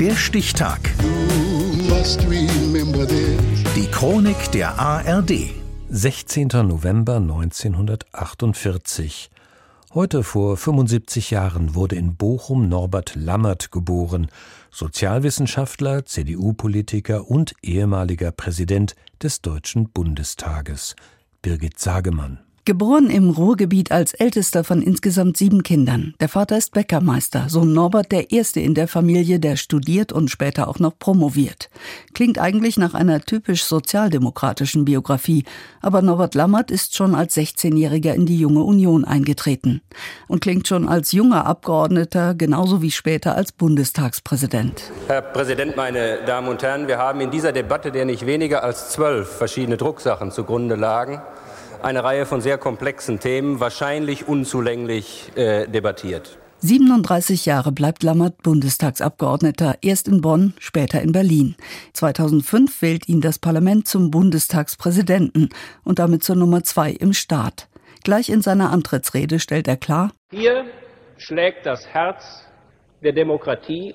Der Stichtag. Die Chronik der ARD. 16. November 1948. Heute vor 75 Jahren wurde in Bochum Norbert Lammert geboren, Sozialwissenschaftler, CDU-Politiker und ehemaliger Präsident des Deutschen Bundestages. Birgit Sagemann. Geboren im Ruhrgebiet als ältester von insgesamt sieben Kindern. Der Vater ist Bäckermeister, Sohn Norbert der Erste in der Familie, der studiert und später auch noch promoviert. Klingt eigentlich nach einer typisch sozialdemokratischen Biografie, aber Norbert Lammert ist schon als 16-Jähriger in die Junge Union eingetreten und klingt schon als junger Abgeordneter genauso wie später als Bundestagspräsident. Herr Präsident, meine Damen und Herren, wir haben in dieser Debatte, der nicht weniger als zwölf verschiedene Drucksachen zugrunde lagen, eine Reihe von sehr komplexen Themen, wahrscheinlich unzulänglich äh, debattiert. 37 Jahre bleibt Lammert Bundestagsabgeordneter, erst in Bonn, später in Berlin. 2005 wählt ihn das Parlament zum Bundestagspräsidenten und damit zur Nummer zwei im Staat. Gleich in seiner Antrittsrede stellt er klar, Hier schlägt das Herz der Demokratie.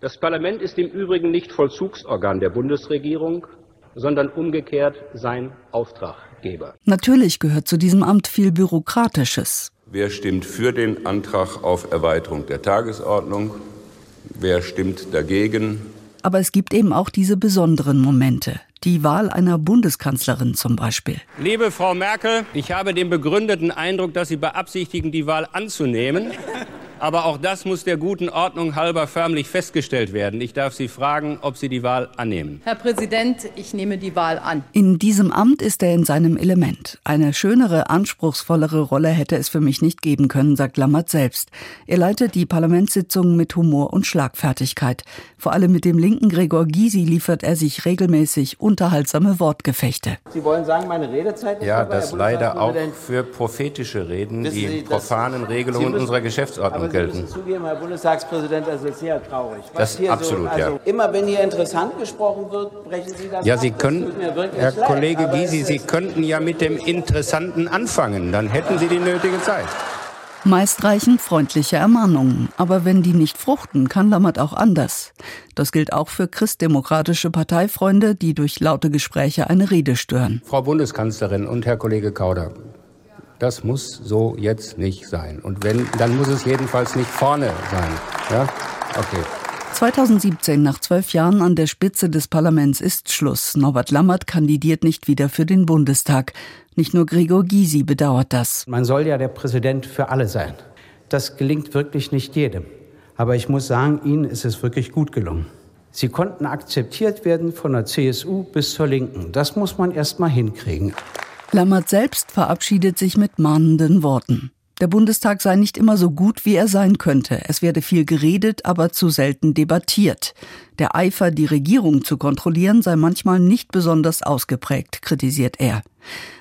Das Parlament ist im Übrigen nicht Vollzugsorgan der Bundesregierung, sondern umgekehrt sein Auftraggeber. Natürlich gehört zu diesem Amt viel Bürokratisches. Wer stimmt für den Antrag auf Erweiterung der Tagesordnung? Wer stimmt dagegen? Aber es gibt eben auch diese besonderen Momente. Die Wahl einer Bundeskanzlerin zum Beispiel. Liebe Frau Merkel, ich habe den begründeten Eindruck, dass Sie beabsichtigen, die Wahl anzunehmen. Aber auch das muss der guten Ordnung halber förmlich festgestellt werden. Ich darf Sie fragen, ob Sie die Wahl annehmen. Herr Präsident, ich nehme die Wahl an. In diesem Amt ist er in seinem Element. Eine schönere, anspruchsvollere Rolle hätte es für mich nicht geben können, sagt Lammert selbst. Er leitet die Parlamentssitzungen mit Humor und Schlagfertigkeit. Vor allem mit dem linken Gregor Gysi liefert er sich regelmäßig unterhaltsame Wortgefechte. Sie wollen sagen, meine Redezeit ist Ja, vorbei, das leider auch für prophetische Reden, die profanen Regelungen unserer Geschäftsordnung gelten. müssen zugeben, Herr Bundestagspräsident, das ist sehr traurig. Was Das absolut, so, also ja. Immer wenn hier interessant gesprochen wird, brechen Sie das Ja, ab. Sie Das können, Herr leid, Kollege Gysi, Sie könnten ja mit dem Interessanten anfangen. Dann hätten Sie die nötige Zeit. Meist reichen freundliche Ermahnungen, aber wenn die nicht fruchten, kann Lammert auch anders. Das gilt auch für christdemokratische Parteifreunde, die durch laute Gespräche eine Rede stören. Frau Bundeskanzlerin und Herr Kollege Kauder, das muss so jetzt nicht sein. Und wenn, dann muss es jedenfalls nicht vorne sein. Ja? Okay. 2017, nach zwölf Jahren an der Spitze des Parlaments, ist Schluss. Norbert Lammert kandidiert nicht wieder für den Bundestag. Nicht nur Gregor Gysi bedauert das. Man soll ja der Präsident für alle sein. Das gelingt wirklich nicht jedem. Aber ich muss sagen, Ihnen ist es wirklich gut gelungen. Sie konnten akzeptiert werden von der CSU bis zur Linken. Das muss man erst mal hinkriegen. Lammert selbst verabschiedet sich mit mahnenden Worten. Der Bundestag sei nicht immer so gut, wie er sein könnte. Es werde viel geredet, aber zu selten debattiert. Der Eifer, die Regierung zu kontrollieren, sei manchmal nicht besonders ausgeprägt, kritisiert er.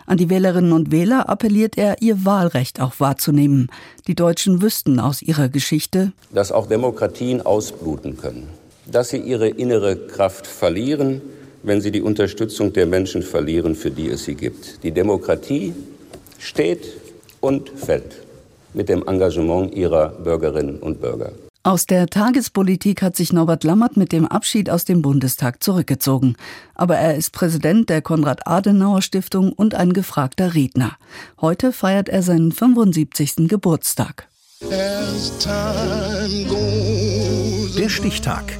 An die Wählerinnen und Wähler appelliert er, ihr Wahlrecht auch wahrzunehmen. Die Deutschen wüssten aus ihrer Geschichte, Dass auch Demokratien ausbluten können. Dass sie ihre innere Kraft verlieren, wenn sie die Unterstützung der Menschen verlieren, für die es sie gibt. Die Demokratie steht und fällt mit dem Engagement ihrer Bürgerinnen und Bürger. Aus der Tagespolitik hat sich Norbert Lammert mit dem Abschied aus dem Bundestag zurückgezogen. Aber er ist Präsident der Konrad-Adenauer-Stiftung und ein gefragter Redner. Heute feiert er seinen 75. Geburtstag. Der Stichtag.